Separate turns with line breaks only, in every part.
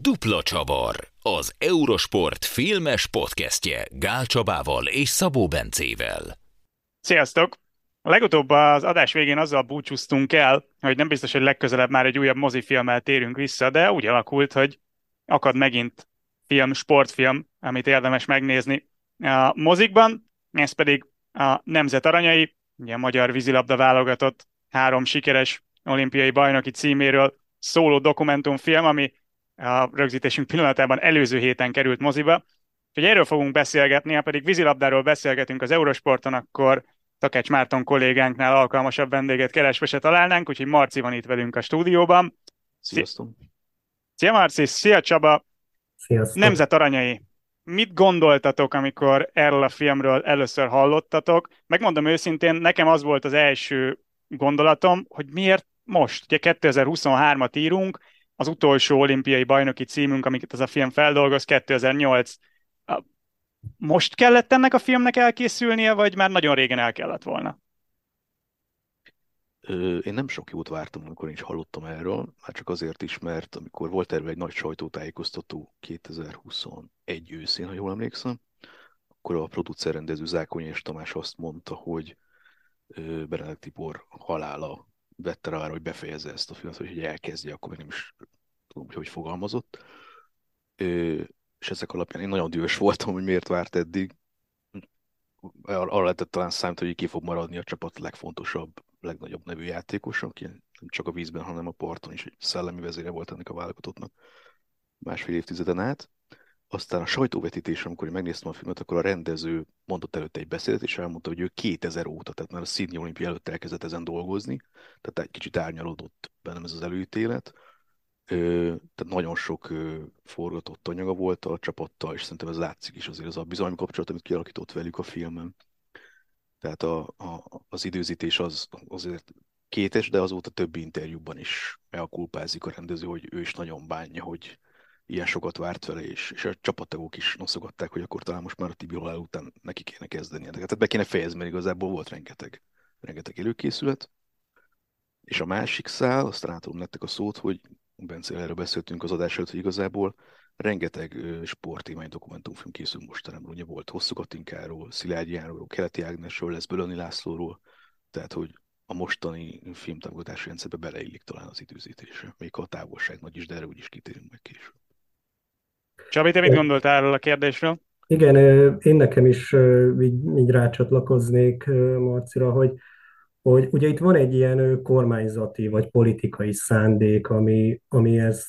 Dupla Csavar, az Eurosport filmes podcastje Gál Csabával és Szabó Bencével.
Sziasztok! A legutóbb az adás végén azzal búcsúztunk el, hogy nem biztos, hogy legközelebb már egy újabb mozifilmmel térünk vissza, de úgy alakult, hogy akad megint film, sportfilm, amit érdemes megnézni a mozikban, ez pedig a Nemzet Aranyai, ugye a magyar vízilabda válogatott három sikeres olimpiai bajnoki címéről szóló dokumentumfilm, ami a rögzítésünk pillanatában előző héten került moziba. Úgyhogy erről fogunk beszélgetni, ha pedig vízilabdáról beszélgetünk az Eurosporton, akkor Takács Márton kollégánknál alkalmasabb vendéget keresve se találnánk, úgyhogy Marci van itt velünk a stúdióban.
Sziasztok!
Szia Marci, szia Csaba!
Sziasztok!
Nemzet aranyai! Mit gondoltatok, amikor erről a filmről először hallottatok? Megmondom őszintén, nekem az volt az első gondolatom, hogy miért most? Ugye 2023-at írunk, az utolsó olimpiai bajnoki címünk, amiket ez a film feldolgoz, 2008. Most kellett ennek a filmnek elkészülnie, vagy már nagyon régen el kellett volna?
Én nem sok jót vártam, amikor is hallottam erről, már csak azért is, mert amikor volt erről egy nagy sajtótájékoztató 2021 őszén, ha jól emlékszem, akkor a producer rendező Zákonyi és Tamás azt mondta, hogy Benedek Tibor halála vette rá arra, hogy befejezze ezt a filmet, hogy elkezdje, akkor nem is tudom, hogy hogy fogalmazott. És ezek alapján én nagyon dühös voltam, hogy miért várt eddig. Arra lehetett talán számít, hogy ki fog maradni a csapat legfontosabb, legnagyobb nevű játékos, aki nem csak a vízben, hanem a parton is egy szellemi vezére volt ennek a válogatottnak másfél évtizeden át. Aztán a sajtóvetítés, amikor én megnéztem a filmet, akkor a rendező mondott előtte egy beszédet, és elmondta, hogy ő 2000 óta, tehát már a Sydney olimpia előtt elkezdett ezen dolgozni, tehát egy kicsit árnyalódott bennem ez az előítélet. Tehát nagyon sok forgatott anyaga volt a csapattal, és szerintem ez látszik is azért az a bizalmi kapcsolat, amit kialakított velük a filmen. Tehát a, a, az időzítés az azért kétes, de azóta többi interjúban is elkulpázik a rendező, hogy ő is nagyon bánja, hogy ilyen sokat várt vele, és, és a csapattagok is noszogatták, hogy akkor talán most már a Tibi után neki kéne kezdeni. Tehát be kéne fejezni, mert igazából volt rengeteg, rengeteg előkészület. És a másik szál, aztán átadom nektek a szót, hogy Bence, erről beszéltünk az adás előtt, hogy igazából rengeteg sporttémány dokumentumfilm készül mostanában. Ugye volt Hosszú Katinkáról, Szilágyi Járóról, Keleti Ágnesről, lesz Bölöni Lászlóról, tehát hogy a mostani filmtámogatási rendszerbe beleillik talán az időzítése. Még a távolság nagy is, de erre úgyis kitérünk meg később.
Csabi, te mit gondoltál erről a kérdésről?
Igen, én nekem is így, így rácsatlakoznék Marcira, hogy, hogy ugye itt van egy ilyen kormányzati vagy politikai szándék, ami, ami ezt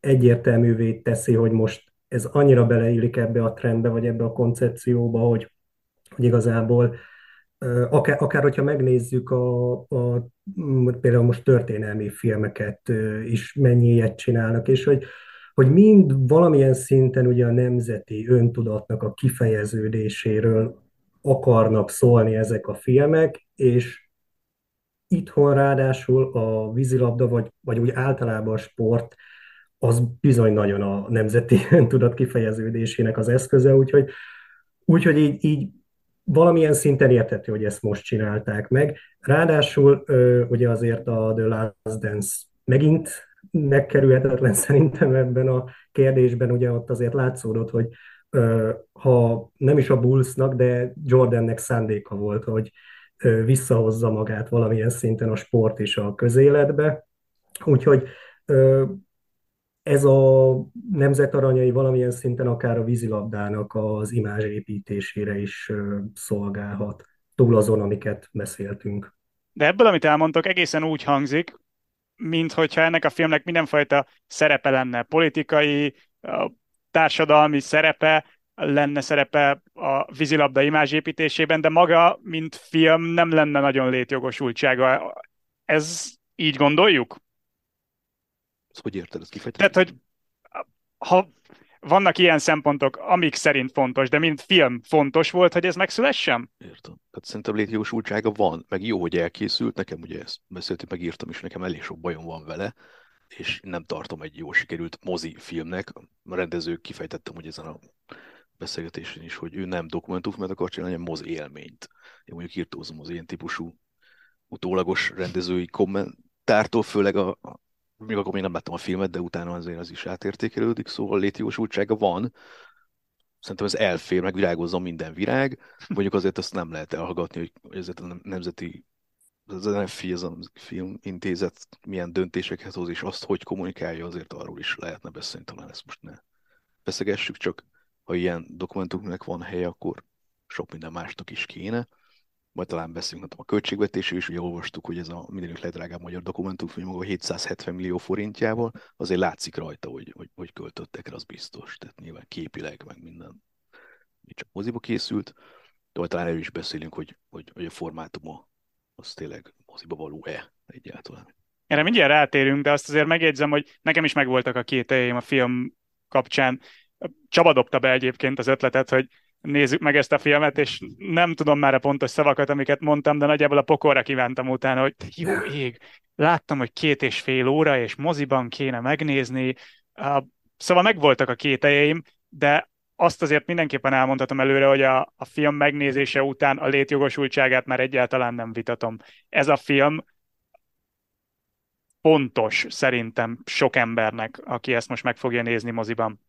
egyértelművé teszi, hogy most ez annyira beleillik ebbe a trendbe, vagy ebbe a koncepcióba, hogy, hogy igazából akár, akár hogyha megnézzük a, a, például most történelmi filmeket is mennyi ilyet csinálnak, és hogy, hogy mind valamilyen szinten ugye a nemzeti öntudatnak a kifejeződéséről akarnak szólni ezek a filmek, és itthon ráadásul a vízilabda, vagy, vagy úgy általában a sport, az bizony nagyon a nemzeti öntudat kifejeződésének az eszköze, úgyhogy, úgyhogy így, így valamilyen szinten értető, hogy ezt most csinálták meg. Ráadásul ugye azért a The Last Dance megint megkerülhetetlen szerintem ebben a kérdésben, ugye ott azért látszódott, hogy ha nem is a Bullsnak, de Jordannek szándéka volt, hogy visszahozza magát valamilyen szinten a sport és a közéletbe. Úgyhogy ez a nemzetaranyai valamilyen szinten akár a vízilabdának az imázs építésére is szolgálhat, túl azon, amiket beszéltünk.
De ebből, amit elmondtok, egészen úgy hangzik, mint hogyha ennek a filmnek mindenfajta szerepe lenne, politikai, társadalmi szerepe, lenne szerepe a vízilabda imázsépítésében, de maga, mint film, nem lenne nagyon létjogosultsága. Ez így gondoljuk?
Ezt hogy érted, ezt kifejteni?
Tehát, hogy ha vannak ilyen szempontok, amik szerint fontos, de mint film fontos volt, hogy ez megszülessen?
Értem. Tehát szerintem létjogosultsága van, meg jó, hogy elkészült. Nekem ugye ezt beszéltünk, megírtam, és nekem elég sok bajom van vele, és nem tartom egy jó sikerült mozi filmnek. A rendező kifejtettem, hogy ezen a beszélgetésen is, hogy ő nem dokumentumfilmet akar csinálni, hanem mozi élményt. Én mondjuk írtózom az ilyen típusú utólagos rendezői kommentártól, főleg a, még akkor még nem láttam a filmet, de utána azért az is átértékelődik, szóval létjogosultsága van. Szerintem ez elfér, meg virágozzon minden virág. Mondjuk azért azt nem lehet elhallgatni, hogy ezért a nemzeti az NFI, az a filmintézet milyen döntéseket hoz, és azt, hogy kommunikálja, azért arról is lehetne beszélni, talán ezt most ne beszegessük, csak ha ilyen dokumentumnak van helye, akkor sok minden másnak is kéne. Majd talán beszélünk nem a költségvetésről is, ugye olvastuk, hogy ez a mindenük legdrágább magyar dokumentumfilm maga 770 millió forintjával, azért látszik rajta, hogy, hogy, hogy költöttek rá, az biztos. Tehát nyilván képileg, meg minden csak moziba készült, de talán erről is beszélünk, hogy, hogy, hogy a formátuma az tényleg moziba való-e egyáltalán.
Erre mindjárt rátérünk, de azt azért megjegyzem, hogy nekem is megvoltak a két a film kapcsán. Csaba dobta be egyébként az ötletet, hogy nézzük meg ezt a filmet, és nem tudom már a pontos szavakat, amiket mondtam, de nagyjából a pokorra kívántam utána, hogy jó ég, láttam, hogy két és fél óra, és moziban kéne megnézni. Szóval megvoltak a két eljeim, de azt azért mindenképpen elmondhatom előre, hogy a, a film megnézése után a létjogosultságát már egyáltalán nem vitatom. Ez a film pontos szerintem sok embernek, aki ezt most meg fogja nézni moziban.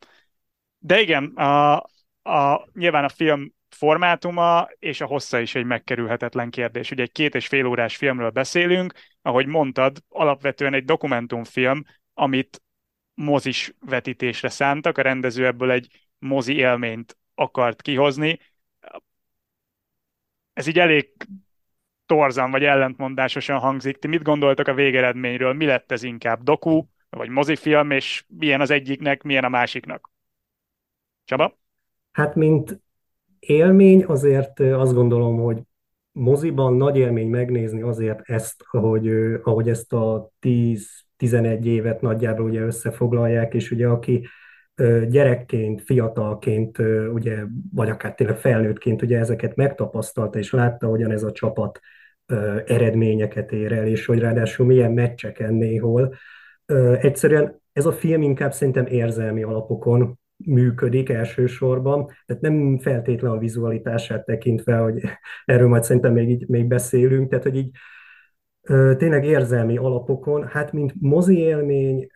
De igen, a, a, nyilván a film formátuma és a hossza is egy megkerülhetetlen kérdés. Ugye egy két és fél órás filmről beszélünk, ahogy mondtad, alapvetően egy dokumentumfilm, amit mozis vetítésre szántak, a rendező ebből egy mozi élményt akart kihozni. Ez így elég torzan vagy ellentmondásosan hangzik. Ti mit gondoltok a végeredményről? Mi lett ez inkább? Doku vagy mozifilm, és milyen az egyiknek, milyen a másiknak? Csaba?
Hát, mint élmény, azért azt gondolom, hogy moziban nagy élmény megnézni azért ezt, ahogy, ahogy ezt a 10-11 évet nagyjából ugye összefoglalják, és ugye aki gyerekként, fiatalként, ugye, vagy akár tényleg felnőttként ugye ezeket megtapasztalta, és látta, hogyan ez a csapat eredményeket ér el, és hogy ráadásul milyen meccseken néhol. Egyszerűen ez a film inkább szerintem érzelmi alapokon működik elsősorban, tehát nem feltétlen a vizualitását tekintve, hogy erről majd szerintem még, így, még beszélünk, tehát hogy így tényleg érzelmi alapokon, hát mint mozi élmény,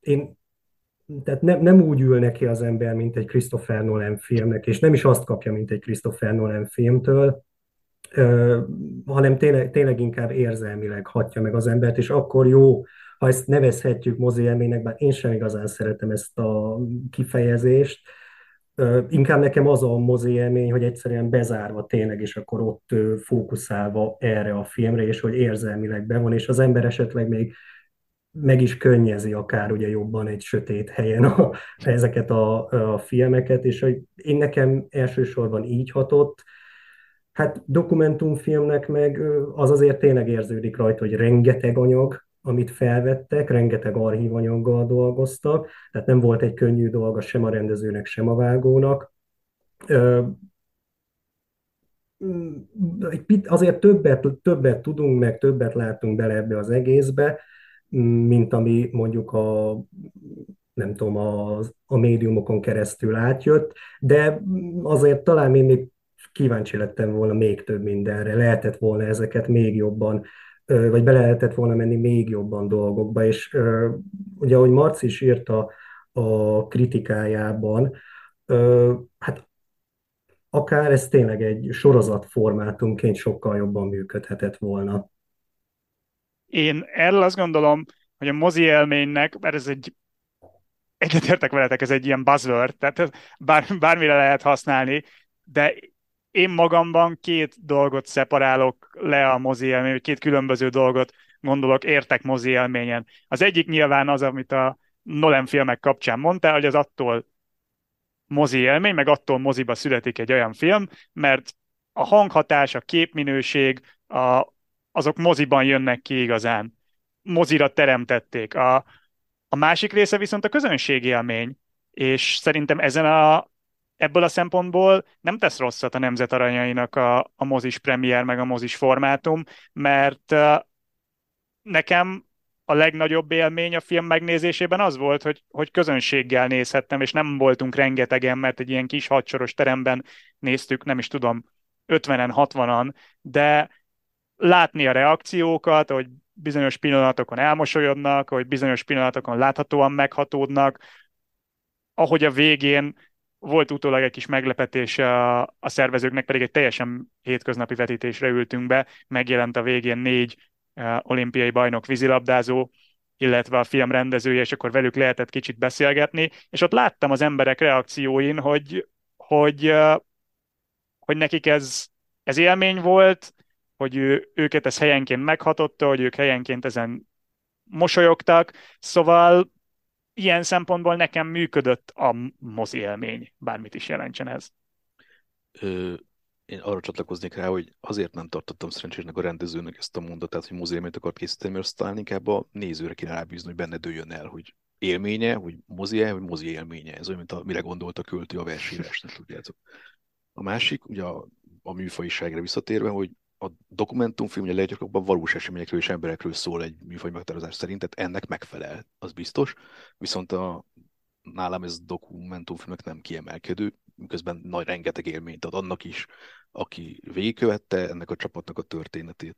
én tehát nem, nem úgy ül neki az ember, mint egy Christopher Nolan filmnek, és nem is azt kapja, mint egy Christopher Nolan filmtől, hanem tényleg, tényleg inkább érzelmileg hatja meg az embert, és akkor jó, ha ezt nevezhetjük mozi élménynek, bár én sem igazán szeretem ezt a kifejezést, inkább nekem az a mozi élmény, hogy egyszerűen bezárva tényleg, és akkor ott fókuszálva erre a filmre, és hogy érzelmileg bevon, és az ember esetleg még meg is könnyezi akár ugye jobban egy sötét helyen a, ezeket a, a filmeket, és hogy én nekem elsősorban így hatott, Hát dokumentumfilmnek meg az azért tényleg érződik rajta, hogy rengeteg anyag, amit felvettek, rengeteg archívanyaggal dolgoztak, tehát nem volt egy könnyű dolga sem a rendezőnek, sem a vágónak. Azért többet, többet tudunk, meg többet látunk bele ebbe az egészbe, mint ami mondjuk a nem tudom, a, a médiumokon keresztül átjött, de azért talán még kíváncsi lettem volna még több mindenre, lehetett volna ezeket még jobban, vagy be lehetett volna menni még jobban dolgokba, és ugye, ahogy Marci is írta a kritikájában, hát akár ez tényleg egy sorozat formátumként sokkal jobban működhetett volna.
Én erről azt gondolom, hogy a mozi élménynek, mert ez egy egyetértek veletek, ez egy ilyen buzzword, tehát bár, bármire lehet használni, de én magamban két dolgot szeparálok le a mozi élmény, két különböző dolgot gondolok, értek mozi élményen. Az egyik nyilván az, amit a Nolan filmek kapcsán mondtál, hogy az attól mozi élmény, meg attól moziba születik egy olyan film, mert a hanghatás, a képminőség, a, azok moziban jönnek ki igazán. Mozira teremtették. A, a másik része viszont a közönségélmény, és szerintem ezen a, ebből a szempontból nem tesz rosszat a nemzet aranyainak a, a mozis premier, meg a mozis formátum, mert nekem a legnagyobb élmény a film megnézésében az volt, hogy, hogy közönséggel nézhettem, és nem voltunk rengetegen, mert egy ilyen kis hadsoros teremben néztük, nem is tudom, 50-en, 60-an, de látni a reakciókat, hogy bizonyos pillanatokon elmosolyodnak, ahogy bizonyos pillanatokon láthatóan meghatódnak, ahogy a végén volt utólag egy kis meglepetés a, a szervezőknek, pedig egy teljesen hétköznapi vetítésre ültünk be, megjelent a végén négy uh, olimpiai bajnok vízilabdázó, illetve a film rendezője, és akkor velük lehetett kicsit beszélgetni, és ott láttam az emberek reakcióin, hogy, hogy, uh, hogy nekik ez, ez élmény volt, hogy ő, őket ez helyenként meghatotta, hogy ők helyenként ezen mosolyogtak, szóval ilyen szempontból nekem működött a mozi élmény, bármit is jelentsen ez.
Ö, én arra csatlakoznék rá, hogy azért nem tartottam szerencsésnek a rendezőnek ezt a mondatát, hogy mozi élményt akart készíteni, mert azt talán inkább a nézőre kéne rábízni, hogy benne dőljön el, hogy élménye, hogy mozi hogy mozi élménye. Ez olyan, mint a, mire gondolt a költő a versírásnak, tudjátok. A másik, ugye a, a műfajiságra visszatérve, hogy a dokumentumfilm ugye leggyakrabban valós eseményekről és emberekről szól egy műfaj meghatározás szerint, tehát ennek megfelel, az biztos. Viszont a, nálam ez dokumentumfilmek nem kiemelkedő, miközben nagy rengeteg élményt ad annak is, aki végigkövette ennek a csapatnak a történetét.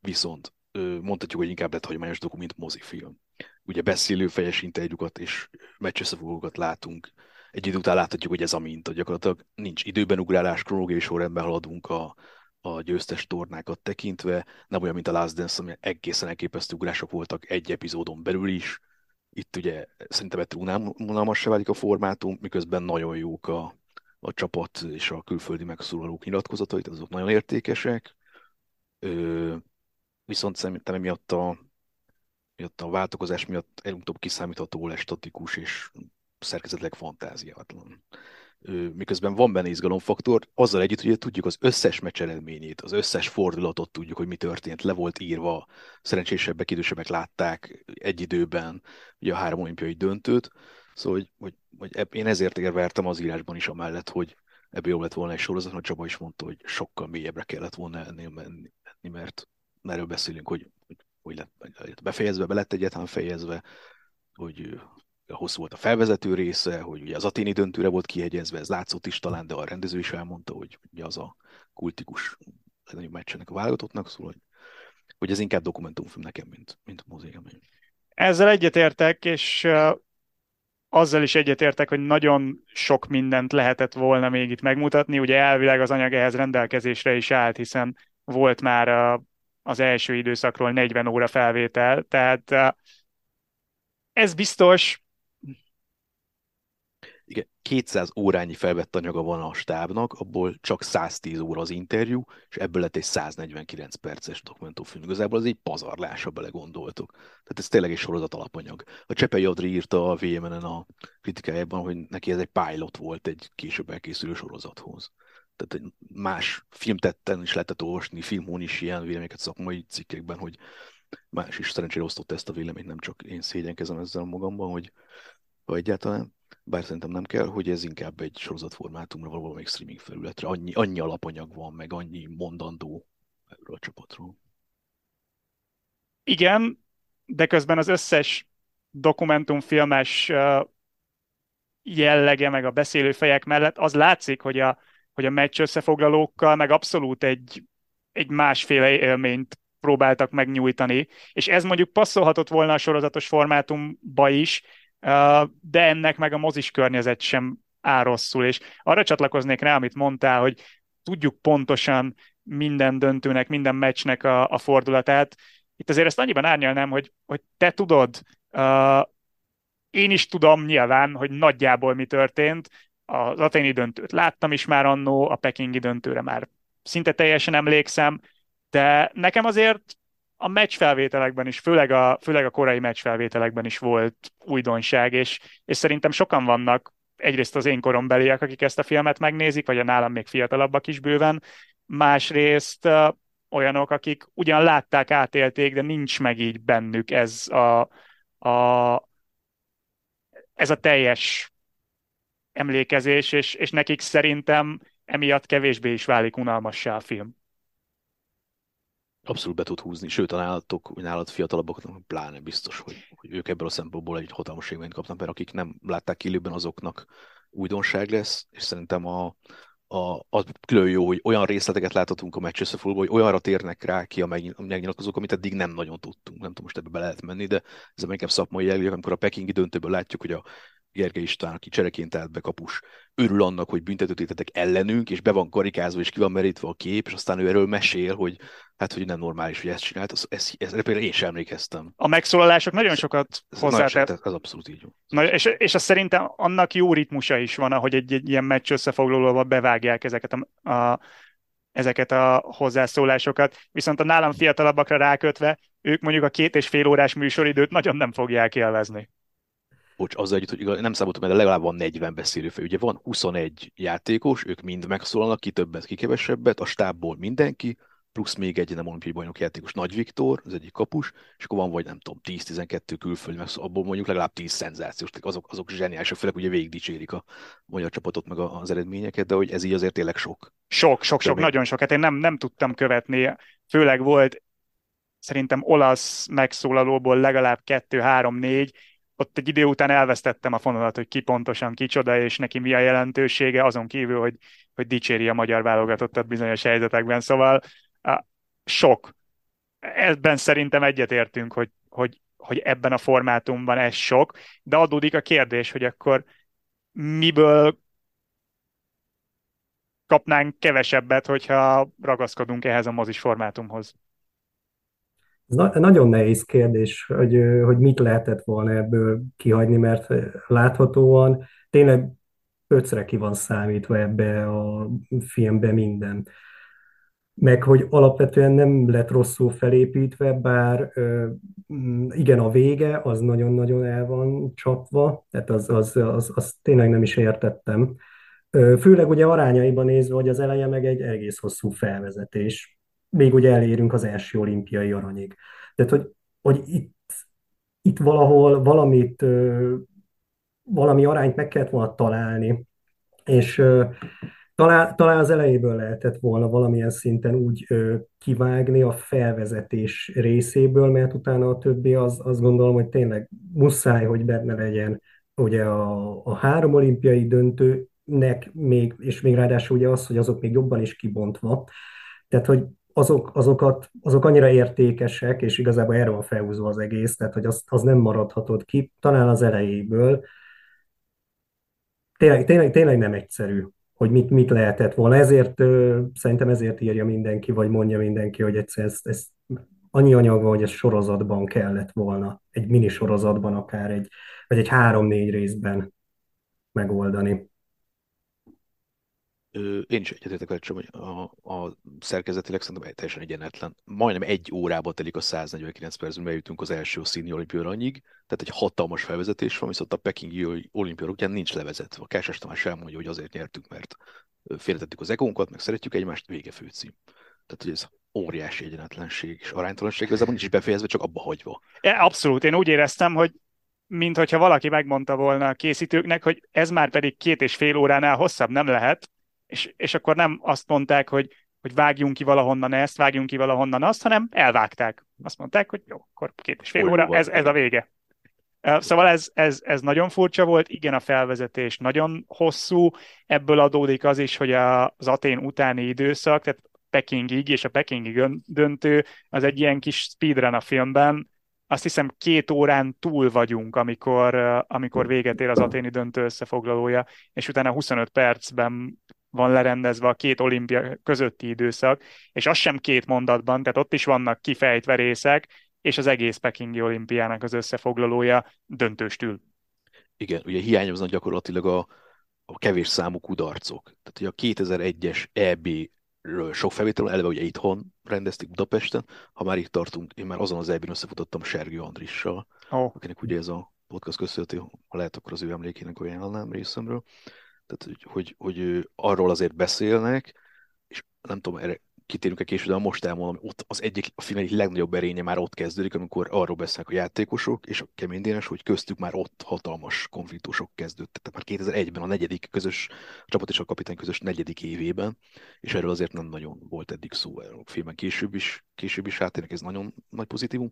Viszont mondhatjuk, hogy inkább lett hagyományos doku, mint mozifilm. Ugye beszélő fejes interjúkat és meccsösszefogókat látunk. Egy idő után láthatjuk, hogy ez a minta. Gyakorlatilag nincs időben ugrálás, kronológiai sorrendben haladunk a, a győztes tornákat tekintve, nem olyan, mint a Last Dance, ami egészen elképesztő ugrások voltak egy epizódon belül is. Itt ugye szerintem ettől unalmas válik a formátum, miközben nagyon jók a, a csapat és a külföldi megszólalók nyilatkozatait, azok nagyon értékesek. Ö, viszont szerintem emiatt a, miatt a váltokozás miatt előbb kiszámítható lesz statikus és szerkezetileg fantáziátlan miközben van benne izgalomfaktor, azzal együtt, hogy tudjuk az összes meccs eredményét, az összes fordulatot tudjuk, hogy mi történt, le volt írva, szerencsésebbek, idősebbek látták egy időben ugye a három olimpiai döntőt, szóval hogy, hogy, hogy én ezért érvertem az írásban is amellett, hogy ebből jobb lett volna egy sorozat, mert Csaba is mondta, hogy sokkal mélyebbre kellett volna ennél menni, mert erről beszélünk, hogy, hogy, hogy lett befejezve, be lett egyáltalán fejezve, hogy hosszú volt a felvezető része, hogy ugye az aténi döntőre volt kihegyezve, ez látszott is talán, de a rendező is elmondta, hogy ugye az a kultikus legnagyobb meccsenek a válogatottnak, szóval hogy, hogy ez inkább dokumentumfilm nekem, mint, mint mozélmény.
Ezzel egyetértek, és azzal is egyetértek, hogy nagyon sok mindent lehetett volna még itt megmutatni. Ugye elvileg az anyag ehhez rendelkezésre is állt, hiszen volt már az első időszakról 40 óra felvétel, tehát ez biztos,
igen, 200 órányi felvett anyaga van a stábnak, abból csak 110 óra az interjú, és ebből lett egy 149 perces dokumentumfilm. Igazából az egy pazarlás, ha belegondoltok. Tehát ez tényleg egy sorozat alapanyag. A Csepei Adri írta a VMN-en a kritikájában, hogy neki ez egy pilot volt egy később elkészülő sorozathoz. Tehát egy más filmtetten is lehetett olvasni, filmhón is ilyen véleményeket szakmai cikkekben, hogy más is szerencsére osztott ezt a véleményt, nem csak én szégyenkezem ezzel magamban, hogy ha egyáltalán bár szerintem nem kell, hogy ez inkább egy sorozatformátumra való valamelyik streaming felületre. Annyi, annyi alapanyag van, meg annyi mondandó erről a csapatról.
Igen, de közben az összes dokumentumfilmes jellege, meg a beszélőfejek mellett az látszik, hogy a, hogy a meccs összefoglalókkal meg abszolút egy, egy másféle élményt próbáltak megnyújtani, és ez mondjuk passzolhatott volna a sorozatos formátumba is, de ennek meg a mozis környezet sem áll rosszul, és arra csatlakoznék rá, amit mondtál, hogy tudjuk pontosan minden döntőnek, minden meccsnek a, a fordulatát. Itt azért ezt annyiban árnyalnám, hogy, hogy te tudod, uh, én is tudom nyilván, hogy nagyjából mi történt. Az aténi döntőt láttam is már annó, a pekingi döntőre már szinte teljesen emlékszem, de nekem azért a meccsfelvételekben is, főleg a, főleg a korai meccsfelvételekben is volt újdonság, és, és szerintem sokan vannak, egyrészt az én korombeliek, akik ezt a filmet megnézik, vagy a nálam még fiatalabbak is bőven, másrészt olyanok, akik ugyan látták, átélték, de nincs meg így bennük ez a, a, ez a teljes emlékezés, és, és nekik szerintem emiatt kevésbé is válik unalmassá a film
abszolút be tud húzni, sőt a nálatok, nálat fiatalabbaknak pláne biztos, hogy, hogy ők ebből a szempontból egy hatalmas élményt kapnak, mert akik nem látták élőben, azoknak újdonság lesz, és szerintem a, a, az külön jó, hogy olyan részleteket láthatunk a meccs összefoglalóban, hogy olyanra térnek rá ki a megnyilatkozók, amit eddig nem nagyon tudtunk. Nem tudom, most ebbe be lehet menni, de ez inkább szakmai jellegű, amikor a pekingi döntőből látjuk, hogy a Gergely István, aki csereként állt be kapus, örül annak, hogy büntetőtétetek ellenünk, és be van karikázva, és ki van merítve a kép, és aztán ő erről mesél, hogy hát, hogy nem normális, hogy ezt csinált. Ez, ez, ez, például én sem emlékeztem.
A megszólalások nagyon sokat hozzátett.
Ez, ez abszolút így.
Na, és, és azt szerintem annak jó ritmusa is van, ahogy egy, egy ilyen meccs összefoglalóba bevágják ezeket a, a ezeket a hozzászólásokat, viszont a nálam fiatalabbakra rákötve, ők mondjuk a két és fél órás műsoridőt nagyon nem fogják élvezni
bocs, azzal együtt, hogy igaz, nem számoltam, mert legalább van 40 beszélőfő. Ugye van 21 játékos, ők mind megszólalnak, ki többet, ki kevesebbet, a stábból mindenki, plusz még egy nem olimpiai bajnok játékos, Nagy Viktor, az egyik kapus, és akkor van vagy nem tudom, 10-12 külföldi, meg abból mondjuk legalább 10 szenzációs, azok, azok zseniálisak, főleg ugye végig dicsérik a magyar csapatot, meg az eredményeket, de hogy ez így azért tényleg sok.
Sok, sok, sok, nagyon sok. Hát én nem, nem tudtam követni, főleg volt szerintem olasz megszólalóból legalább kettő, három, négy, ott egy idő után elvesztettem a fonalat, hogy ki pontosan kicsoda, és neki mi a jelentősége, azon kívül, hogy, hogy dicséri a magyar válogatottat bizonyos helyzetekben. Szóval a, sok. Ebben szerintem egyetértünk, hogy, hogy, hogy ebben a formátumban ez sok, de adódik a kérdés, hogy akkor miből kapnánk kevesebbet, hogyha ragaszkodunk ehhez a mozis formátumhoz.
Nagyon nehéz kérdés, hogy, hogy mit lehetett volna ebből kihagyni, mert láthatóan tényleg ötszre ki van számítva ebbe a filmbe minden. Meg hogy alapvetően nem lett rosszul felépítve, bár igen, a vége az nagyon-nagyon el van csapva, tehát az, az, az, az tényleg nem is értettem. Főleg ugye arányaiban nézve, hogy az eleje meg egy egész hosszú felvezetés még ugye elérünk az első olimpiai aranyig. Tehát, hogy, hogy itt, itt valahol valamit, valami arányt meg kellett volna találni, és talán, talán az elejéből lehetett volna valamilyen szinten úgy kivágni a felvezetés részéből, mert utána a többi az, azt gondolom, hogy tényleg muszáj, hogy benne legyen ugye a, a három olimpiai döntőnek még, és még ráadásul ugye az, hogy azok még jobban is kibontva. Tehát, hogy azok, azokat, azok annyira értékesek, és igazából erről van felhúzva az egész, tehát hogy az, az nem maradhatod ki, talán az elejéből. Tényleg, tényleg, tényleg nem egyszerű, hogy mit, mit lehetett volna. Ezért szerintem ezért írja mindenki, vagy mondja mindenki, hogy egyszer ez, ez annyi anyag van, hogy ez sorozatban kellett volna, egy mini sorozatban akár, egy, vagy egy három-négy részben megoldani
én is egyetértek veled, hogy a, a szerkezetileg szerintem teljesen egyenetlen. Majdnem egy órába telik a 149 percben, bejutunk az első színi olimpia aranyig, tehát egy hatalmas felvezetés van, viszont a pekingi olimpia után nincs levezetve. A Kásás Tamás elmondja, hogy azért nyertünk, mert félretettük az egónkat, meg szeretjük egymást, vége főcím. Tehát, hogy ez óriási egyenetlenség és aránytalanság, ez nincs is befejezve, csak abba hagyva.
Ja, abszolút, én úgy éreztem, hogy mint hogyha valaki megmondta volna a készítőknek, hogy ez már pedig két és fél óránál hosszabb nem lehet, és, és akkor nem azt mondták, hogy, hogy vágjunk ki valahonnan ezt, vágjunk ki valahonnan azt, hanem elvágták. Azt mondták, hogy jó, akkor két és fél óra, ez, ez a vége. Szóval ez, ez, ez nagyon furcsa volt, igen, a felvezetés nagyon hosszú, ebből adódik az is, hogy az Atén utáni időszak, tehát Pekingig és a Pekingi döntő, az egy ilyen kis speedrun a filmben, azt hiszem két órán túl vagyunk, amikor, amikor véget ér az aténi döntő összefoglalója, és utána 25 percben van lerendezve a két olimpia közötti időszak, és az sem két mondatban, tehát ott is vannak kifejtve részek, és az egész Pekingi olimpiának az összefoglalója döntőstül.
Igen, ugye hiányoznak gyakorlatilag a, a kevés számú kudarcok. Tehát ugye a 2001-es EB sok felvétel, eleve ugye itthon rendezték Budapesten, ha már itt tartunk, én már azon az EB-n összefutottam Sergő Andrissal, oh. akinek ugye ez a podcast köszönhető, ha lehet, akkor az ő emlékének ajánlnám részemről. Tehát, hogy, hogy, hogy arról azért beszélnek, és nem tudom, erre kitérünk-e később, de most elmondom, ott az egyik, a film egyik legnagyobb erénye már ott kezdődik, amikor arról beszélnek a játékosok és a keménydénes, hogy köztük már ott hatalmas konfliktusok kezdődtek. Tehát már 2001-ben a negyedik közös, a csapat és a kapitány közös negyedik évében, és erről azért nem nagyon volt eddig szó a filmen később is, később is átérnek, ez nagyon nagy pozitívum.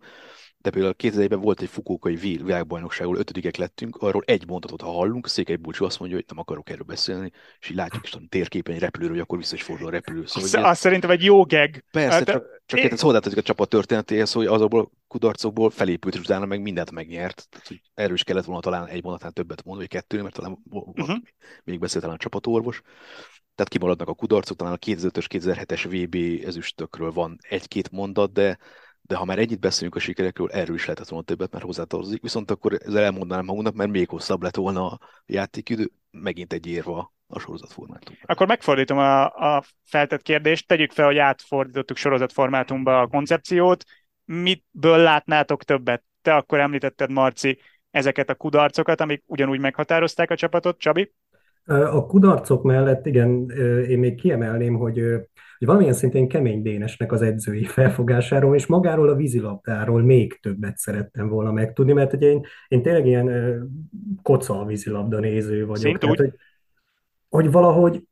De például 2001-ben volt egy fukókai világbajnokság, ahol ötödikek lettünk, arról egy mondatot, ha hallunk, Székely Bulcsú azt mondja, hogy nem akarok erről beszélni, és így látjuk is a térképen egy repülőről, hogy akkor vissza is fordul a repülő.
Szóval azt, ilyen... azt szerintem egy jó geg.
Persze, hát, csak, csak én... hozzátartozik a csapat történetéhez, hogy azokból kudarcokból felépült, és utána meg mindent megnyert. Tehát, hogy erről is kellett volna talán egy mondatán többet mondani, vagy kettő, mert talán uh-huh. még beszélt talán a csapatorvos. Tehát kimaradnak a kudarcok, talán a 2005-ös, 2007-es VB ezüstökről van egy-két mondat, de de ha már ennyit beszélünk a sikerekről, erről is lehetett volna többet, mert hozzátartozik. Viszont akkor ezzel elmondanám magunknak, mert még hosszabb lett volna a játékidő, megint egy érva a sorozatformátum.
Akkor megfordítom a, a feltett kérdést, tegyük fel, hogy átfordítottuk sorozatformátumba a koncepciót. Mitből látnátok többet? Te akkor említetted, Marci, ezeket a kudarcokat, amik ugyanúgy meghatározták a csapatot, Csabi?
A kudarcok mellett, igen, én még kiemelném, hogy hogy valamilyen szintén kemény Dénesnek az edzői felfogásáról, és magáról a vízilabdáról még többet szerettem volna megtudni, mert ugye én, én tényleg ilyen koca a vízilabda néző vagyok. Tehát, hogy, hogy valahogy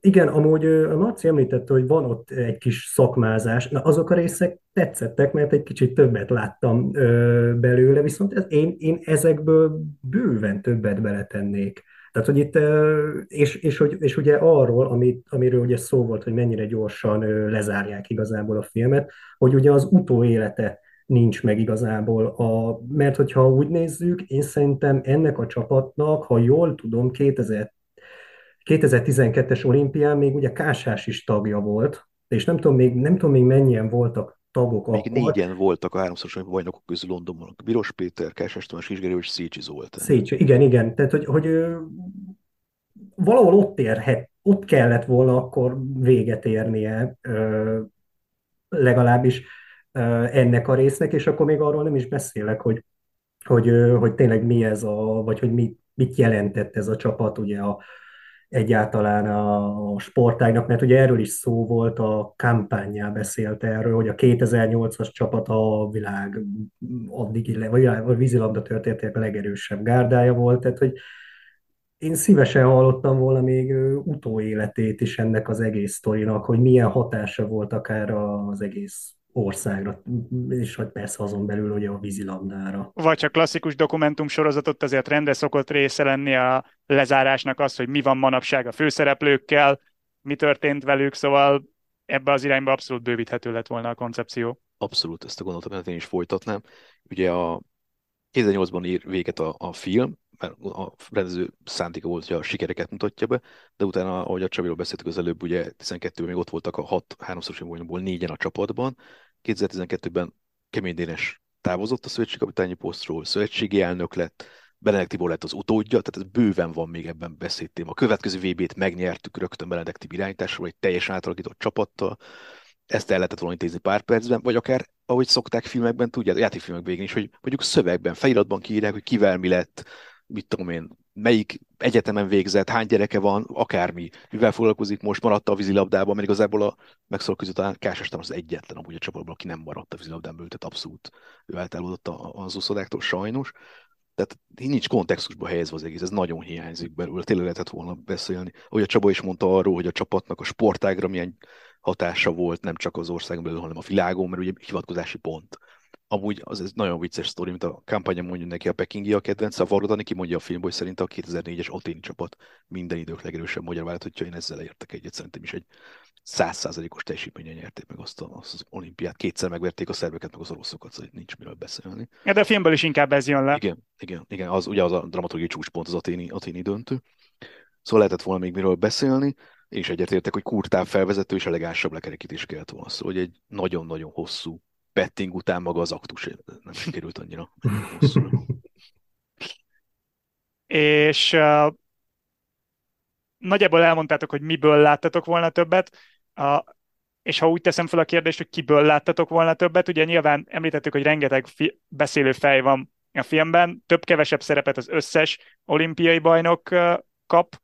igen, amúgy a Marci említette, hogy van ott egy kis szakmázás, na azok a részek tetszettek, mert egy kicsit többet láttam ö, belőle, viszont ez, én, én ezekből bőven többet beletennék. Tehát, hogy itt, és, és, hogy, és ugye arról, amit, amiről ugye szó volt, hogy mennyire gyorsan lezárják igazából a filmet, hogy ugye az utóélete nincs meg igazából, a, mert hogyha úgy nézzük, én szerintem ennek a csapatnak, ha jól tudom, 2000, 2012-es olimpián még ugye Kásás is tagja volt, és nem tudom még, nem tudom még mennyien voltak tagok
Még akkor. négyen voltak a háromszoros bajnokok közül Londonban. Biros Péter, Kásás Tamás, Kisgerő és Szécsi Zoltán.
Szécsi, igen, igen. Tehát, hogy, hogy valahol ott érhet, ott kellett volna akkor véget érnie legalábbis ennek a résznek, és akkor még arról nem is beszélek, hogy, hogy, hogy tényleg mi ez a, vagy hogy mit, mit jelentett ez a csapat, ugye a, egyáltalán a sportágnak, mert ugye erről is szó volt, a kampányjá beszélt erről, hogy a 2008-as csapat a világ addig, vagy a vízilabda történetek a legerősebb gárdája volt, tehát hogy én szívesen hallottam volna még utóéletét is ennek az egész sztorinak, hogy milyen hatása volt akár az egész országra, és hogy persze azon belül ugye a vízilabdára.
Vagy csak klasszikus dokumentum sorozatot azért rende szokott része lenni a lezárásnak az, hogy mi van manapság a főszereplőkkel, mi történt velük, szóval ebbe az irányba abszolút bővíthető lett volna a koncepció.
Abszolút, ezt a gondolatot én is folytatnám. Ugye a 2008-ban ír véget a, a film, mert a rendező szándéka volt, hogy a sikereket mutatja be, de utána, ahogy a Csabiról beszéltük az előbb, ugye 12-ben még ott voltak a 6 háromszoros négyen a csapatban, 2012-ben Kemény Dénes távozott a szövetségkapitányi posztról, szövetségi elnök lett, Benedek Tibor lett az utódja, tehát ez bőven van még ebben beszédtém. A következő VB-t megnyertük rögtön Benedek Tibor irányításról, egy teljesen átalakított csapattal, ezt el lehetett volna intézni pár percben, vagy akár, ahogy szokták filmekben, tudják, végén is, hogy mondjuk szövegben, feliratban kiírják, hogy kivel mi lett, mit tudom én, melyik egyetemen végzett, hány gyereke van, akármi, mivel foglalkozik, most maradt a vízilabdában, mert igazából a megszólal között talán Kásás az egyetlen amúgy a csapatban, aki nem maradt a vízilabdában, tehát abszolút ő eltávolodott az úszodáktól, sajnos. Tehát nincs kontextusba helyezve az egész, ez nagyon hiányzik belőle, tényleg lehetett volna beszélni. Ahogy a Csaba is mondta arról, hogy a csapatnak a sportágra milyen hatása volt, nem csak az országon belül, hanem a világon, mert ugye hivatkozási pont amúgy az ez nagyon vicces sztori, mint a kampánya mondja neki a pekingi a kedvenc, a Varodani kimondja a filmból, hogy szerint a 2004-es Aténi csapat minden idők legerősebb magyar hogyha én ezzel értek egyet, szerintem is egy százszázalékos teljesítményen nyerték meg azt, a, azt az olimpiát. Kétszer megverték a szerveket, meg az oroszokat, szóval nincs miről beszélni.
Ja, de a filmből is inkább ez jön le.
Igen, igen, igen az, ugye az a dramaturgiai csúcspont az aténi, aténi döntő. Szóval lehetett volna még miről beszélni, és egyetértek, hogy kurtább felvezető és elegánsabb lekerekítés kellett volna. Szóval, hogy egy nagyon-nagyon hosszú betting után maga az aktus nem sikerült annyira.
És uh, nagyjából elmondtátok, hogy miből láttatok volna többet, uh, és ha úgy teszem fel a kérdést, hogy kiből láttatok volna többet, ugye nyilván említettük, hogy rengeteg fi- beszélő fej van a filmben, több-kevesebb szerepet az összes olimpiai bajnok uh, kap,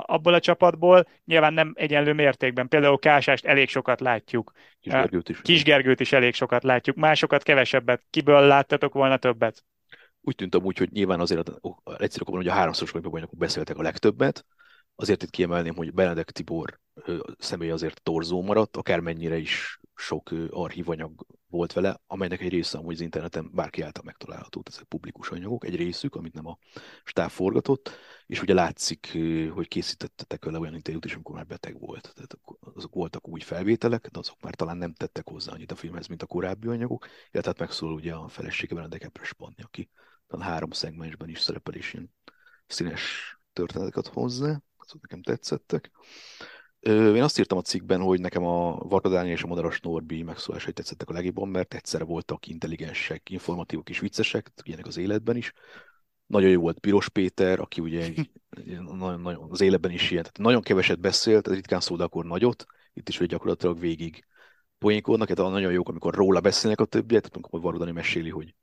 abból a csapatból, nyilván nem egyenlő mértékben. Például Kásást elég sokat látjuk.
Kisgergőt is.
Kisgergőt is elég sokat látjuk, másokat kevesebbet. Kiből láttatok volna többet?
Úgy tűnt amúgy, hogy nyilván azért egyszerűen hogy a háromszoros bajnokok beszéltek a legtöbbet, azért itt kiemelném, hogy Benedek Tibor személy azért torzó maradt, akármennyire is sok archívanyag volt vele, amelynek egy része amúgy az interneten bárki által megtalálható, ezek publikus anyagok, egy részük, amit nem a stáb forgatott, és ugye látszik, hogy készítettek vele olyan interjút is, amikor már beteg volt. Tehát azok voltak új felvételek, de azok már talán nem tettek hozzá annyit a filmhez, mint a korábbi anyagok, illetve hát megszólal ugye a felesége Benedek Epres Panni, aki talán három szegmensben is szerepel, és ilyen színes történeteket hozzá, azok nekem tetszettek. Én azt írtam a cikkben, hogy nekem a Varga és a Madaras Norbi megszólásai tetszettek a legjobban, mert egyszerre voltak intelligensek, informatívok és viccesek, ilyenek az életben is. Nagyon jó volt Piros Péter, aki ugye nagyon, nagyon, az életben is ilyen, tehát nagyon keveset beszélt, ez ritkán szól, de akkor nagyot. Itt is hogy gyakorlatilag végig poénkodnak, tehát nagyon jók, amikor róla beszélnek a többiek, tehát amikor Varga meséli, hogy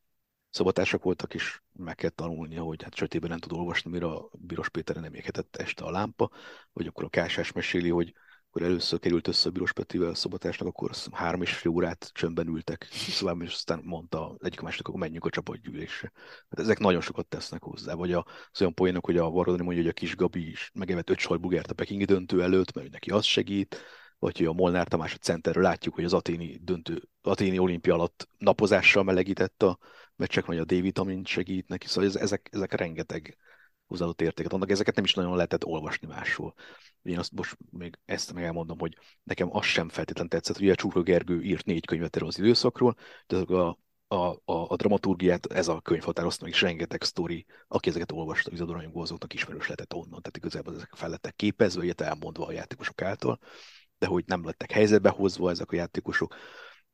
szabatársak voltak, és meg kell tanulnia, hogy hát sötétben nem tud olvasni, mire a Biros Péter nem éghetett este a lámpa, vagy akkor a Kásás meséli, hogy akkor először került össze a Biros Petivel a szobatásnak, akkor három és fél órát csöndben ültek, szóval és aztán mondta egyik másiknak, akkor menjünk a csapatgyűlésre. Hát ezek nagyon sokat tesznek hozzá, vagy a, az olyan poénok, hogy a Varadoni mondja, hogy a kis Gabi is megevett öt sajbugert a pekingi döntő előtt, mert neki az segít, vagy hogy a Molnár Tamás a centerről látjuk, hogy az aténi döntő, aténi olimpia alatt napozással melegített a meccsek, vagy a D-vitamin segít neki, szóval ezek, ezek rengeteg hozzáadott értéket adnak, ezeket nem is nagyon lehetett olvasni máshol. Én azt most még ezt meg elmondom, hogy nekem az sem feltétlenül tetszett, hogy a Csúrka Gergő írt négy könyvet erről az időszakról, de a, a, a, a dramaturgiát ez a könyv határozta meg, és rengeteg sztori, aki ezeket olvasta, Izadoranyagból azoknak ismerős lehetett onnan, tehát igazából ezek fel lettek képezve, ilyet elmondva a játékosok által de hogy nem lettek helyzetbe hozva ezek a játékosok.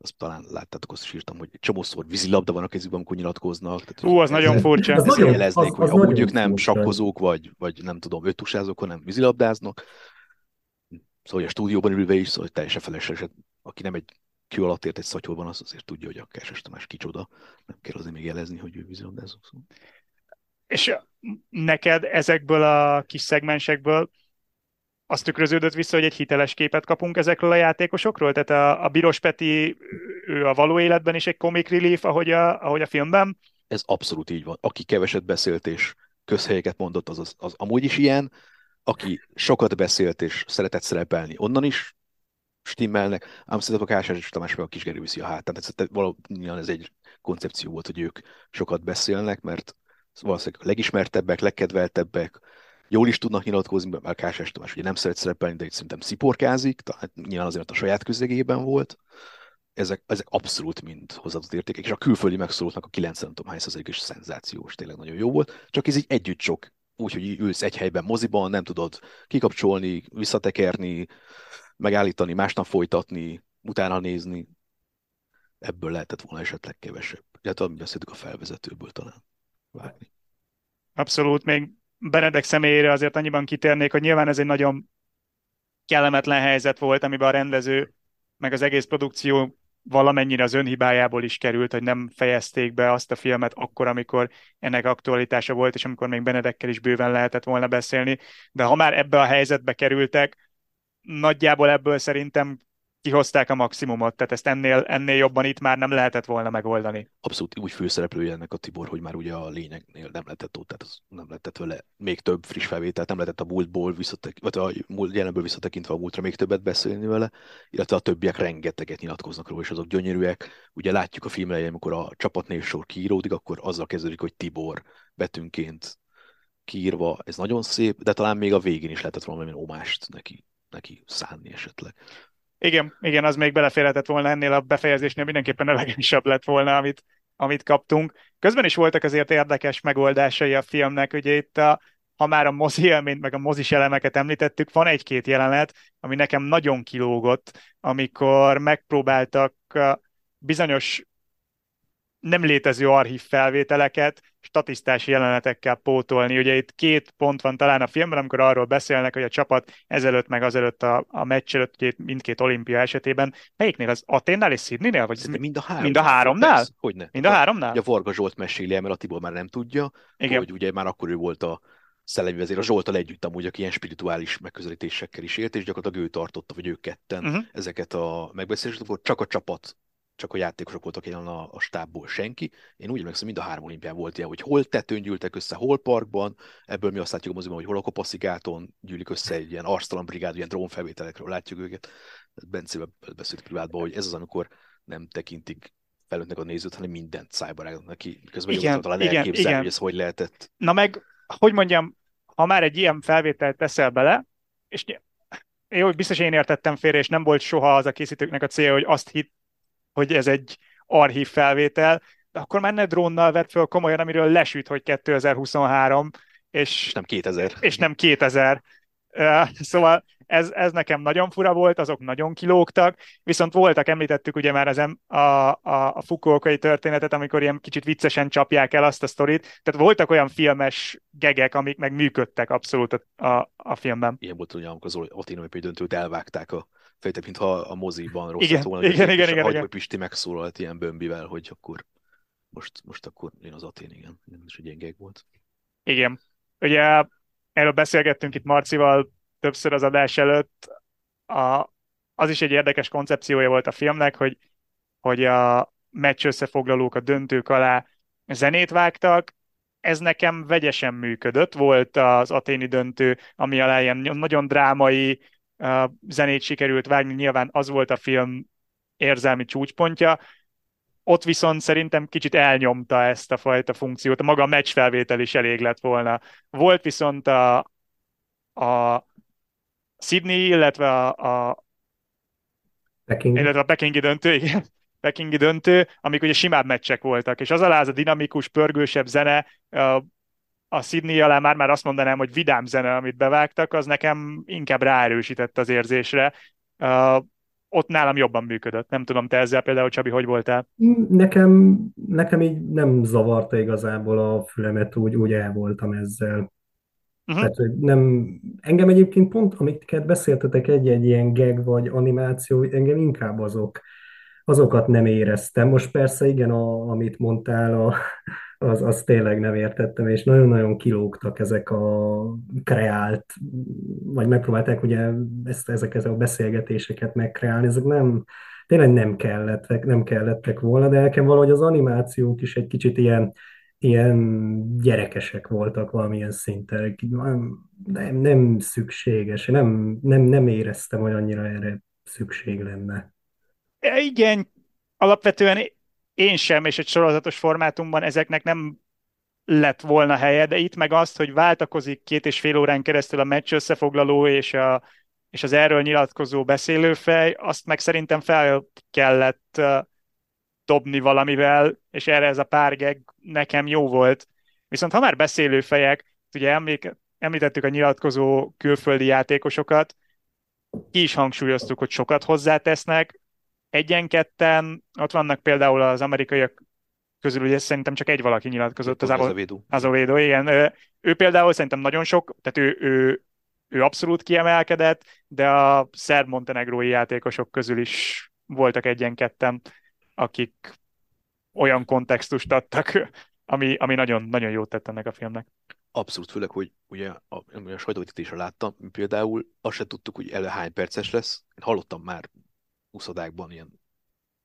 Azt talán láttátok, azt is írtam, hogy csomószor vízilabda van a kezükben, amikor nyilatkoznak. Tehát,
Hú, az nagyon furcsa.
Ez nagyon, jeleznék, az, az hogy amúgy ők nem sakkozók, vagy, vagy nem tudom, öttusázók, hanem vízilabdáznak. Szóval a stúdióban ülve is, szóval teljesen felesleges. Aki nem egy kő alatt ért egy szatyolban, az azért tudja, hogy a Kásás Tamás kicsoda. Nem kell azért még jelezni, hogy ő vízilabdázó. Szóval.
És neked ezekből a kis szegmensekből azt tükröződött vissza, hogy egy hiteles képet kapunk ezekről a játékosokról? Tehát a, a Biros Peti, ő a való életben is egy comic relief, ahogy a, ahogy a filmben?
Ez abszolút így van. Aki keveset beszélt és közhelyeket mondott, az, az, az amúgy is ilyen. Aki sokat beszélt és szeretett szerepelni, onnan is stimmelnek. Ám szerintem a Kásás és Tamás meg a Kisgerő viszi a hátán. Tehát valóban ez egy koncepció volt, hogy ők sokat beszélnek, mert valószínűleg legismertebbek, legkedveltebbek, jól is tudnak nyilatkozni, mert Kásás Tamás ugye nem szeret szerepelni, de itt szerintem sziporkázik, tehát nyilván azért a saját közegében volt. Ezek, ezek abszolút mind hozzáadott értékek, és a külföldi megszólóknak a 90 nem tudom hány is szenzációs, tényleg nagyon jó volt, csak ez így együtt sok, úgyhogy ülsz egy helyben moziban, nem tudod kikapcsolni, visszatekerni, megállítani, másnap folytatni, utána nézni, ebből lehetett volna esetleg kevesebb. Illetve mi beszéltük a felvezetőből talán vágni.
Abszolút, még Benedek személyére azért annyiban kitérnék, hogy nyilván ez egy nagyon kellemetlen helyzet volt, amiben a rendező, meg az egész produkció valamennyire az önhibájából is került, hogy nem fejezték be azt a filmet akkor, amikor ennek aktualitása volt, és amikor még Benedekkel is bőven lehetett volna beszélni. De ha már ebbe a helyzetbe kerültek, nagyjából ebből szerintem kihozták a maximumot, tehát ezt ennél, ennél jobban itt már nem lehetett volna megoldani.
Abszolút úgy főszereplője ennek a Tibor, hogy már ugye a lényegnél nem lehetett ott, tehát nem lehetett vele még több friss felvételt, nem lehetett a múltból visszatek, vagy a múlt, jelenből visszatekintve a múltra még többet beszélni vele, illetve a többiek rengeteget nyilatkoznak róla, és azok gyönyörűek. Ugye látjuk a film elején, amikor a csapatnévsor kiíródik, akkor azzal kezdődik, hogy Tibor betűnként kiírva, ez nagyon szép, de talán még a végén is lehetett valami omást neki, neki szánni esetleg.
Igen, igen, az még beleférhetett volna ennél a befejezésnél, mindenképpen elegánisabb lett volna, amit, amit kaptunk. Közben is voltak azért érdekes megoldásai a filmnek, ugye itt a, ha már a mozi élményt, meg a mozis elemeket említettük, van egy-két jelenet, ami nekem nagyon kilógott, amikor megpróbáltak bizonyos nem létező archív felvételeket statisztási jelenetekkel pótolni. Ugye itt két pont van talán a filmben, amikor arról beszélnek, hogy a csapat ezelőtt meg azelőtt a, a meccs előtt két, mindkét olimpia esetében. Melyiknél az Aténnál és Sydneynél? Vagy
mind, mind a három.
Mind a háromnál? Persze,
hogy ne.
Mind a háromnál?
A Varga Zsolt meséli, mert a Tibor már nem tudja, Igen. hogy ugye már akkor ő volt a szellemi vezér, a Zsoltal együtt amúgy, aki ilyen spirituális megközelítésekkel is élt, és gyakorlatilag ő tartotta, vagy ők ketten uh-huh. ezeket a megbeszéléseket, akkor csak a csapat csak a játékosok voltak jelen a, a stábból senki. Én úgy emlékszem, mind a három olimpián volt ilyen, hogy hol tetőn gyűltek össze, hol parkban, ebből mi azt látjuk a moziban, hogy hol a Kopaszigáton gyűlik össze egy ilyen arctalan brigád, ilyen drónfelvételekről látjuk őket. Bencével beszélt privátban, hogy ez az, amikor nem tekintik felőttnek a nézőt, hanem mindent szájbarágnak neki. Közben igen, talán igen, elképzelni, igen. hogy ez hogy lehetett.
Na meg, hogy mondjam, ha már egy ilyen felvételt teszel bele, és jó, biztos én értettem félre, és nem volt soha az a készítőknek a célja, hogy azt hit, hogy ez egy archív felvétel, de akkor már ne drónnal vett föl komolyan, amiről lesüt, hogy 2023, és,
és nem 2000.
És nem 2000. Uh, szóval ez, ez nekem nagyon fura volt, azok nagyon kilógtak, viszont voltak, említettük ugye már az em, a, a, a Fukuokai történetet, amikor ilyen kicsit viccesen csapják el azt a sztorit, tehát voltak olyan filmes gegek, amik meg működtek abszolút a, a, a filmben.
Ilyen volt ugye, amikor az Olimpiai döntőt elvágták a fejtett, mintha a moziban rossz
igen, volna. Igen, igen, igen, igen.
Pisti megszólalt ilyen bömbivel, hogy akkor most, most akkor én az Atén, igen. Ez egy ilyen geg volt.
Igen. Ugye erről beszélgettünk itt Marcival többször az adás előtt. A, az is egy érdekes koncepciója volt a filmnek, hogy, hogy a meccs összefoglalók a döntők alá zenét vágtak, ez nekem vegyesen működött. Volt az aténi döntő, ami alá ilyen nagyon drámai, zenét sikerült vágni, nyilván az volt a film érzelmi csúcspontja, ott viszont szerintem kicsit elnyomta ezt a fajta funkciót, maga a meccsfelvétel is elég lett volna. Volt viszont a, a Sydney, illetve a, a
Peking.
illetve a Pekingi döntő, igen, Pekingi döntő, amik ugye simább meccsek voltak, és az alá az a dinamikus, pörgősebb zene, a Sydney alá már, már azt mondanám, hogy vidám zene, amit bevágtak, az nekem inkább ráerősített az érzésre. Ott nálam jobban működött. Nem tudom, te ezzel például, Csabi, hogy voltál?
Nekem, nekem így nem zavarta igazából a fülemet, úgy, úgy el voltam ezzel. Uh-huh. Tehát, hogy nem, engem egyébként pont, amiket beszéltetek, egy-egy ilyen gag vagy animáció, engem inkább azok, azokat nem éreztem. Most persze igen, a, amit mondtál, a, az, az tényleg nem értettem, és nagyon-nagyon kilógtak ezek a kreált, vagy megpróbálták ugye ezt, ezeket a beszélgetéseket megkreálni, ezek nem, tényleg nem kellettek, nem kellettek volna, de nekem valahogy az animációk is egy kicsit ilyen, ilyen gyerekesek voltak valamilyen szinten. Nem, nem szükséges, nem, nem, nem éreztem, hogy annyira erre szükség lenne.
Igen, alapvetően én sem, és egy sorozatos formátumban ezeknek nem lett volna helye, de itt meg azt, hogy váltakozik két és fél órán keresztül a meccs összefoglaló és, a, és az erről nyilatkozó beszélőfej, azt meg szerintem fel kellett dobni valamivel, és erre ez a pár geg nekem jó volt. Viszont ha már beszélőfejek, ugye emlék, említettük a nyilatkozó külföldi játékosokat, ki is hangsúlyoztuk, hogy sokat hozzátesznek, egyen-ketten, ott vannak például az amerikaiak közül, ugye szerintem csak egy valaki nyilatkozott,
az Azovedo.
Azovedo, igen. Ő, ő például szerintem nagyon sok, tehát ő, ő, ő abszolút kiemelkedett, de a szerb-montenegrói játékosok közül is voltak egyen-ketten, akik olyan kontextust adtak, ami, ami nagyon, nagyon jót tett ennek a filmnek.
Abszolút, főleg, hogy ugye a, a sajtóvetítésre láttam, például azt se tudtuk, hogy elő hány perces lesz. Én hallottam már uszodákban ilyen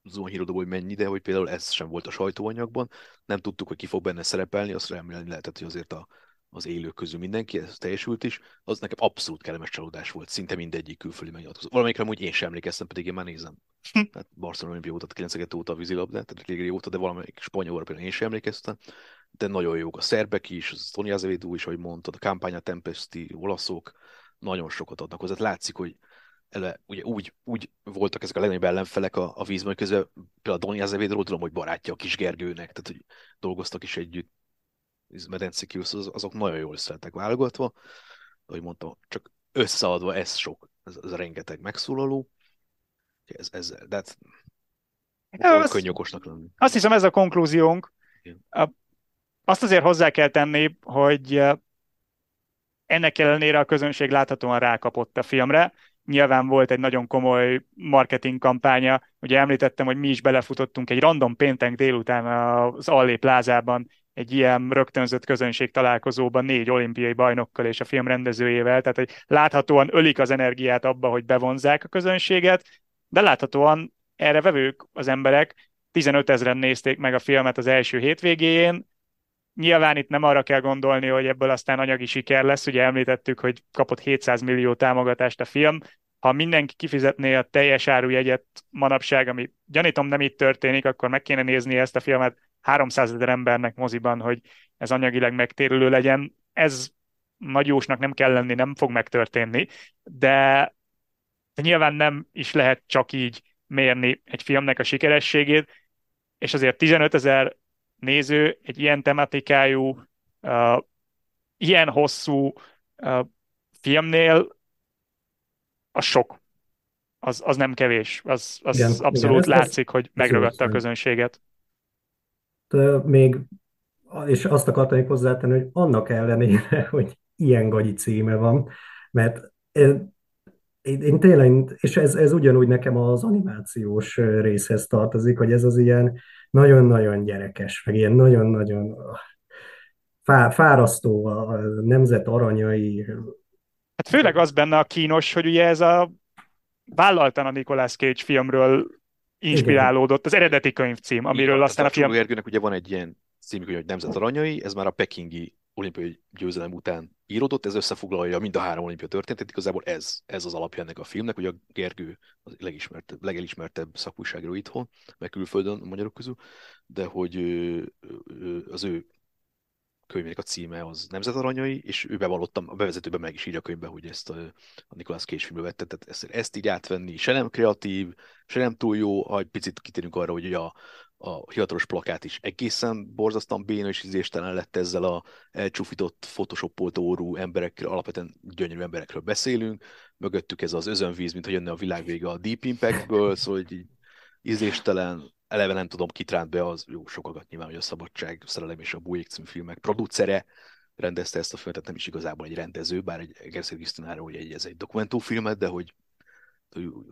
zuhanyhírodó, hogy mennyi, de hogy például ez sem volt a sajtóanyagban. Nem tudtuk, hogy ki fog benne szerepelni, azt remélni lehetett, hogy azért a, az élők közül mindenki, ez teljesült is, az nekem abszolút kellemes csalódás volt, szinte mindegyik külföldi megnyilatkozó. Valamelyikre úgy én sem emlékeztem, pedig én már nézem. Tehát Barcelona olimpia óta, 92 óta a vízilabdát, tehát elég óta, de valamelyik spanyolra például én sem emlékeztem. De nagyon jók a szerbek is, az Tony Azevedo is, ahogy mondtad, a Campania Tempesti olaszok, nagyon sokat adnak hozzá. Látszik, hogy ele, ugye úgy, úgy voltak ezek a legnagyobb ellenfelek a, a vízben, közben például Doni Azevedról tudom, hogy barátja a kis Gergőnek, tehát hogy dolgoztak is együtt. Medencikils, az, azok nagyon jól szeretek válogatva. Ahogy mondtam, csak összeadva ez sok, ez, ez rengeteg megszólaló. Ez, ez, de hát ja, az, könnyű okosnak lenni.
Azt hiszem ez a konklúziónk. Igen. Azt azért hozzá kell tenni, hogy ennek ellenére a közönség láthatóan rákapott a filmre nyilván volt egy nagyon komoly marketing kampánya. Ugye említettem, hogy mi is belefutottunk egy random péntek délután az Allé plázában egy ilyen rögtönzött közönség találkozóban négy olimpiai bajnokkal és a film rendezőjével, tehát hogy láthatóan ölik az energiát abba, hogy bevonzák a közönséget, de láthatóan erre vevők az emberek, 15 ezeren nézték meg a filmet az első hétvégéjén, Nyilván itt nem arra kell gondolni, hogy ebből aztán anyagi siker lesz, ugye említettük, hogy kapott 700 millió támogatást a film, ha mindenki kifizetné a teljes árujegyet manapság, ami gyanítom nem itt történik, akkor meg kéne nézni ezt a filmet 300 ezer embernek moziban, hogy ez anyagileg megtérülő legyen. Ez nagy jósnak nem kell lenni, nem fog megtörténni, de, de nyilván nem is lehet csak így mérni egy filmnek a sikerességét, és azért 15 ezer néző egy ilyen tematikájú, uh, ilyen hosszú uh, filmnél a sok. Az, az nem kevés. Az, az igen, abszolút igen, látszik, hogy megragadta a közönséget.
Még, és azt akartam hozzátenni, hogy annak ellenére, hogy ilyen gagyi címe van, mert én, én tényleg, és ez, ez ugyanúgy nekem az animációs részhez tartozik, hogy ez az ilyen nagyon-nagyon gyerekes, meg ilyen nagyon-nagyon fá, fárasztó a nemzet aranyai.
Hát főleg az benne a kínos, hogy ugye ez a vállaltan a Nicolas Cage filmről inspirálódott, az eredeti könyvcím, amiről Igen, aztán a film...
Gergőnek ugye van egy ilyen című, hogy Nemzet aranyai, ez már a pekingi olimpiai győzelem után íródott, ez összefoglalja mind a három olimpia történetet, igazából ez, ez az alapja ennek a filmnek, hogy a Gergő az legismertebb, legelismertebb szakújságíró itthon, meg külföldön, a magyarok közül, de hogy az ő könyvének a címe az Nemzetaranyai, és ő bevallottam, a bevezetőben meg is írja a könyvbe, hogy ezt a, a Nicolas Cage filmbe vette, tehát ezt, ezt így átvenni, se nem kreatív, se nem túl jó, ha egy picit kitérünk arra, hogy a, a hivatalos plakát is egészen borzasztóan béna és ízéstelen lett ezzel a elcsúfított, photoshopolt órú emberekről, alapvetően gyönyörű emberekről beszélünk, mögöttük ez az özönvíz, mint hogy jönne a világ vége a Deep Impactből, szóval így ízéstelen, eleve nem tudom, kitránt be az, jó, sokakat nyilván, hogy a Szabadság, Szerelem és a Bújék című filmek producere, rendezte ezt a filmet, tehát nem is igazából egy rendező, bár egy Gerszeg Krisztinára, hogy egy, ez egy dokumentumfilmet, de hogy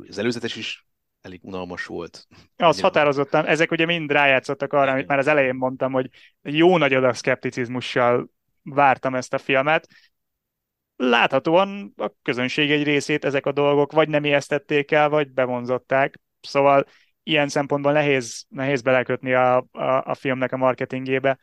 az előzetes is elég unalmas volt.
Az határozottan, ezek ugye mind rájátszottak arra, amit már az elején mondtam, hogy jó nagy adag szkepticizmussal vártam ezt a filmet. Láthatóan a közönség egy részét ezek a dolgok vagy nem ijesztették el, vagy bevonzották. Szóval ilyen szempontból nehéz, nehéz belekötni a, a, a filmnek a marketingébe.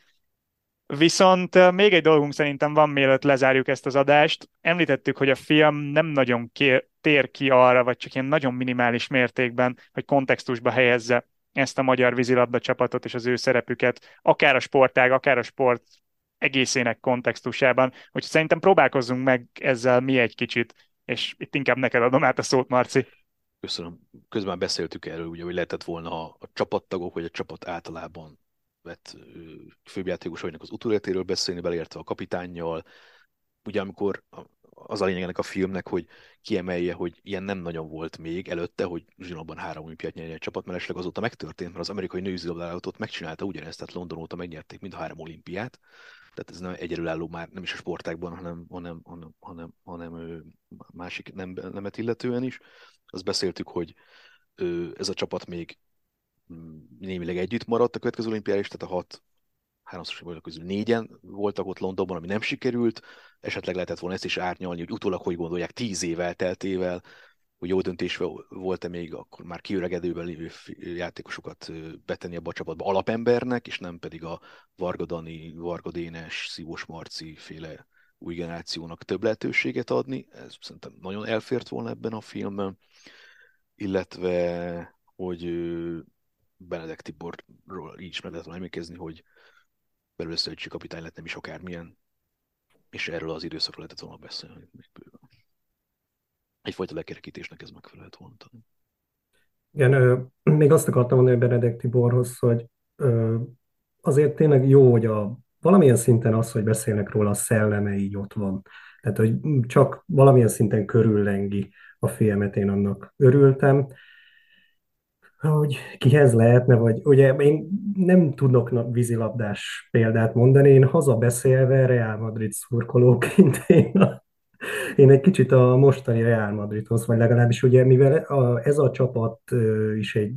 Viszont még egy dolgunk szerintem van, mielőtt lezárjuk ezt az adást. Említettük, hogy a film nem nagyon kér, tér ki arra, vagy csak ilyen nagyon minimális mértékben, hogy kontextusba helyezze ezt a magyar vízilabda csapatot és az ő szerepüket, akár a sportág, akár a sport egészének kontextusában. Úgyhogy szerintem próbálkozzunk meg ezzel mi egy kicsit, és itt inkább neked adom át a szót, Marci.
Köszönöm. Közben beszéltük erről, ugye, hogy lehetett volna a, a csapattagok, vagy a csapat általában vett főjátékosainak az utóletéről beszélni, beleértve a kapitánnyal. Ugye amikor az a lényeg ennek a filmnek, hogy kiemelje, hogy ilyen nem nagyon volt még előtte, hogy zsinóban három olimpiát nyerjen egy csapat, mert esetleg azóta megtörtént, mert az amerikai nőzilabdálatot megcsinálta ugyanezt, tehát London óta megnyerték mind a három olimpiát, tehát ez nem egyedülálló már nem is a sportákban, hanem, hanem, hanem, hanem, hanem másik nem, nemet illetően is. Azt beszéltük, hogy ez a csapat még némileg együtt maradt a következő olimpiára is, tehát a hat háromszoros olimpiára közül négyen voltak ott Londonban, ami nem sikerült, esetleg lehetett volna ezt is átnyalni, hogy utólag hogy gondolják tíz év elteltével, hogy jó döntés volt-e még akkor már kiöregedőben lévő játékosokat betenni abba a csapatba alapembernek, és nem pedig a Varga Dani, Varga Dénes, Szívós Marci féle új generációnak több lehetőséget adni. Ez szerintem nagyon elfért volna ebben a filmben. Illetve, hogy Benedek Tiborról így is meg lehet emlékezni, hogy belőle szövetségi kapitány lett nem is akármilyen, és erről az időszakról lehetett volna beszélni még bőven. Egyfajta lekerekítésnek ez megfelelhet volna.
Igen, még azt akartam mondani Benedek Tiborhoz, hogy azért tényleg jó, hogy a, valamilyen szinten az, hogy beszélnek róla, a szelleme így ott van. Tehát, hogy csak valamilyen szinten körüllengi a filmet, én annak örültem hogy kihez lehetne, vagy ugye én nem tudok vízilabdás példát mondani, én hazabeszélve Real Madrid szurkolóként én a, Én egy kicsit a mostani Real Madridhoz, vagy legalábbis ugye, mivel a, ez a csapat is egy,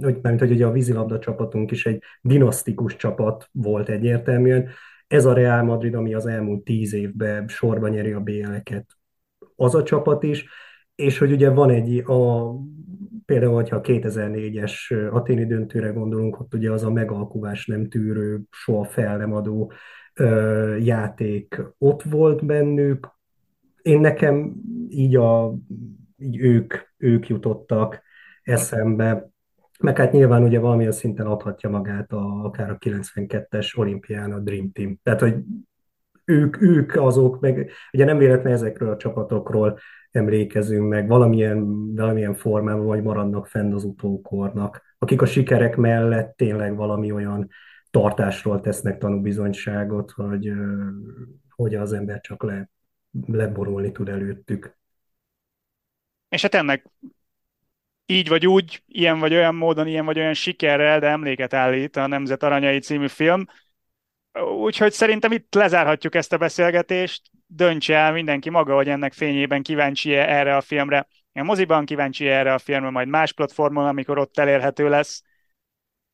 hogy, mert hogy ugye a vízilabda csapatunk is egy dinasztikus csapat volt egyértelműen, ez a Real Madrid, ami az elmúlt tíz évben sorban nyeri a BL-eket, az a csapat is, és hogy ugye van egy, a, például, hogyha a 2004-es aténi döntőre gondolunk, ott ugye az a megalkuvás nem tűrő, soha fel nem adó ö, játék ott volt bennük. Én nekem így, a, így ők, ők jutottak eszembe, meg hát nyilván ugye valamilyen szinten adhatja magát a, akár a 92-es olimpián a Dream Team. Tehát, hogy ők, ők azok, meg ugye nem véletlen ezekről a csapatokról emlékezünk meg, valamilyen, valamilyen formában vagy maradnak fenn az utókornak, akik a sikerek mellett tényleg valami olyan tartásról tesznek tanúbizonyságot, hogy, hogy az ember csak le, leborulni tud előttük.
És hát ennek így vagy úgy, ilyen vagy olyan módon, ilyen vagy olyan sikerrel, de emléket állít a Nemzet Aranyai című film. Úgyhogy szerintem itt lezárhatjuk ezt a beszélgetést. Döntse el mindenki maga, hogy ennek fényében kíváncsi -e erre a filmre. A moziban kíváncsi erre a filmre, majd más platformon, amikor ott elérhető lesz.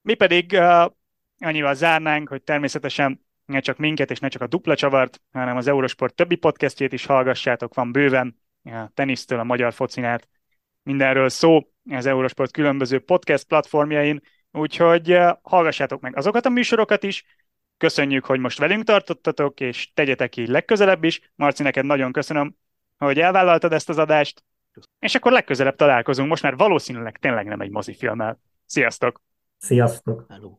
Mi pedig uh, annyival zárnánk, hogy természetesen ne csak minket és ne csak a dupla csavart, hanem az Eurosport többi podcastjét is hallgassátok, van bőven a tenisztől a magyar focinát, mindenről szó az Eurosport különböző podcast platformjain, úgyhogy hallgassátok meg azokat a műsorokat is, Köszönjük, hogy most velünk tartottatok, és tegyetek így legközelebb is. Marci, neked nagyon köszönöm, hogy elvállaltad ezt az adást. És akkor legközelebb találkozunk, most már valószínűleg tényleg nem egy mozifilmmel. Sziasztok!
Sziasztok!
Hello.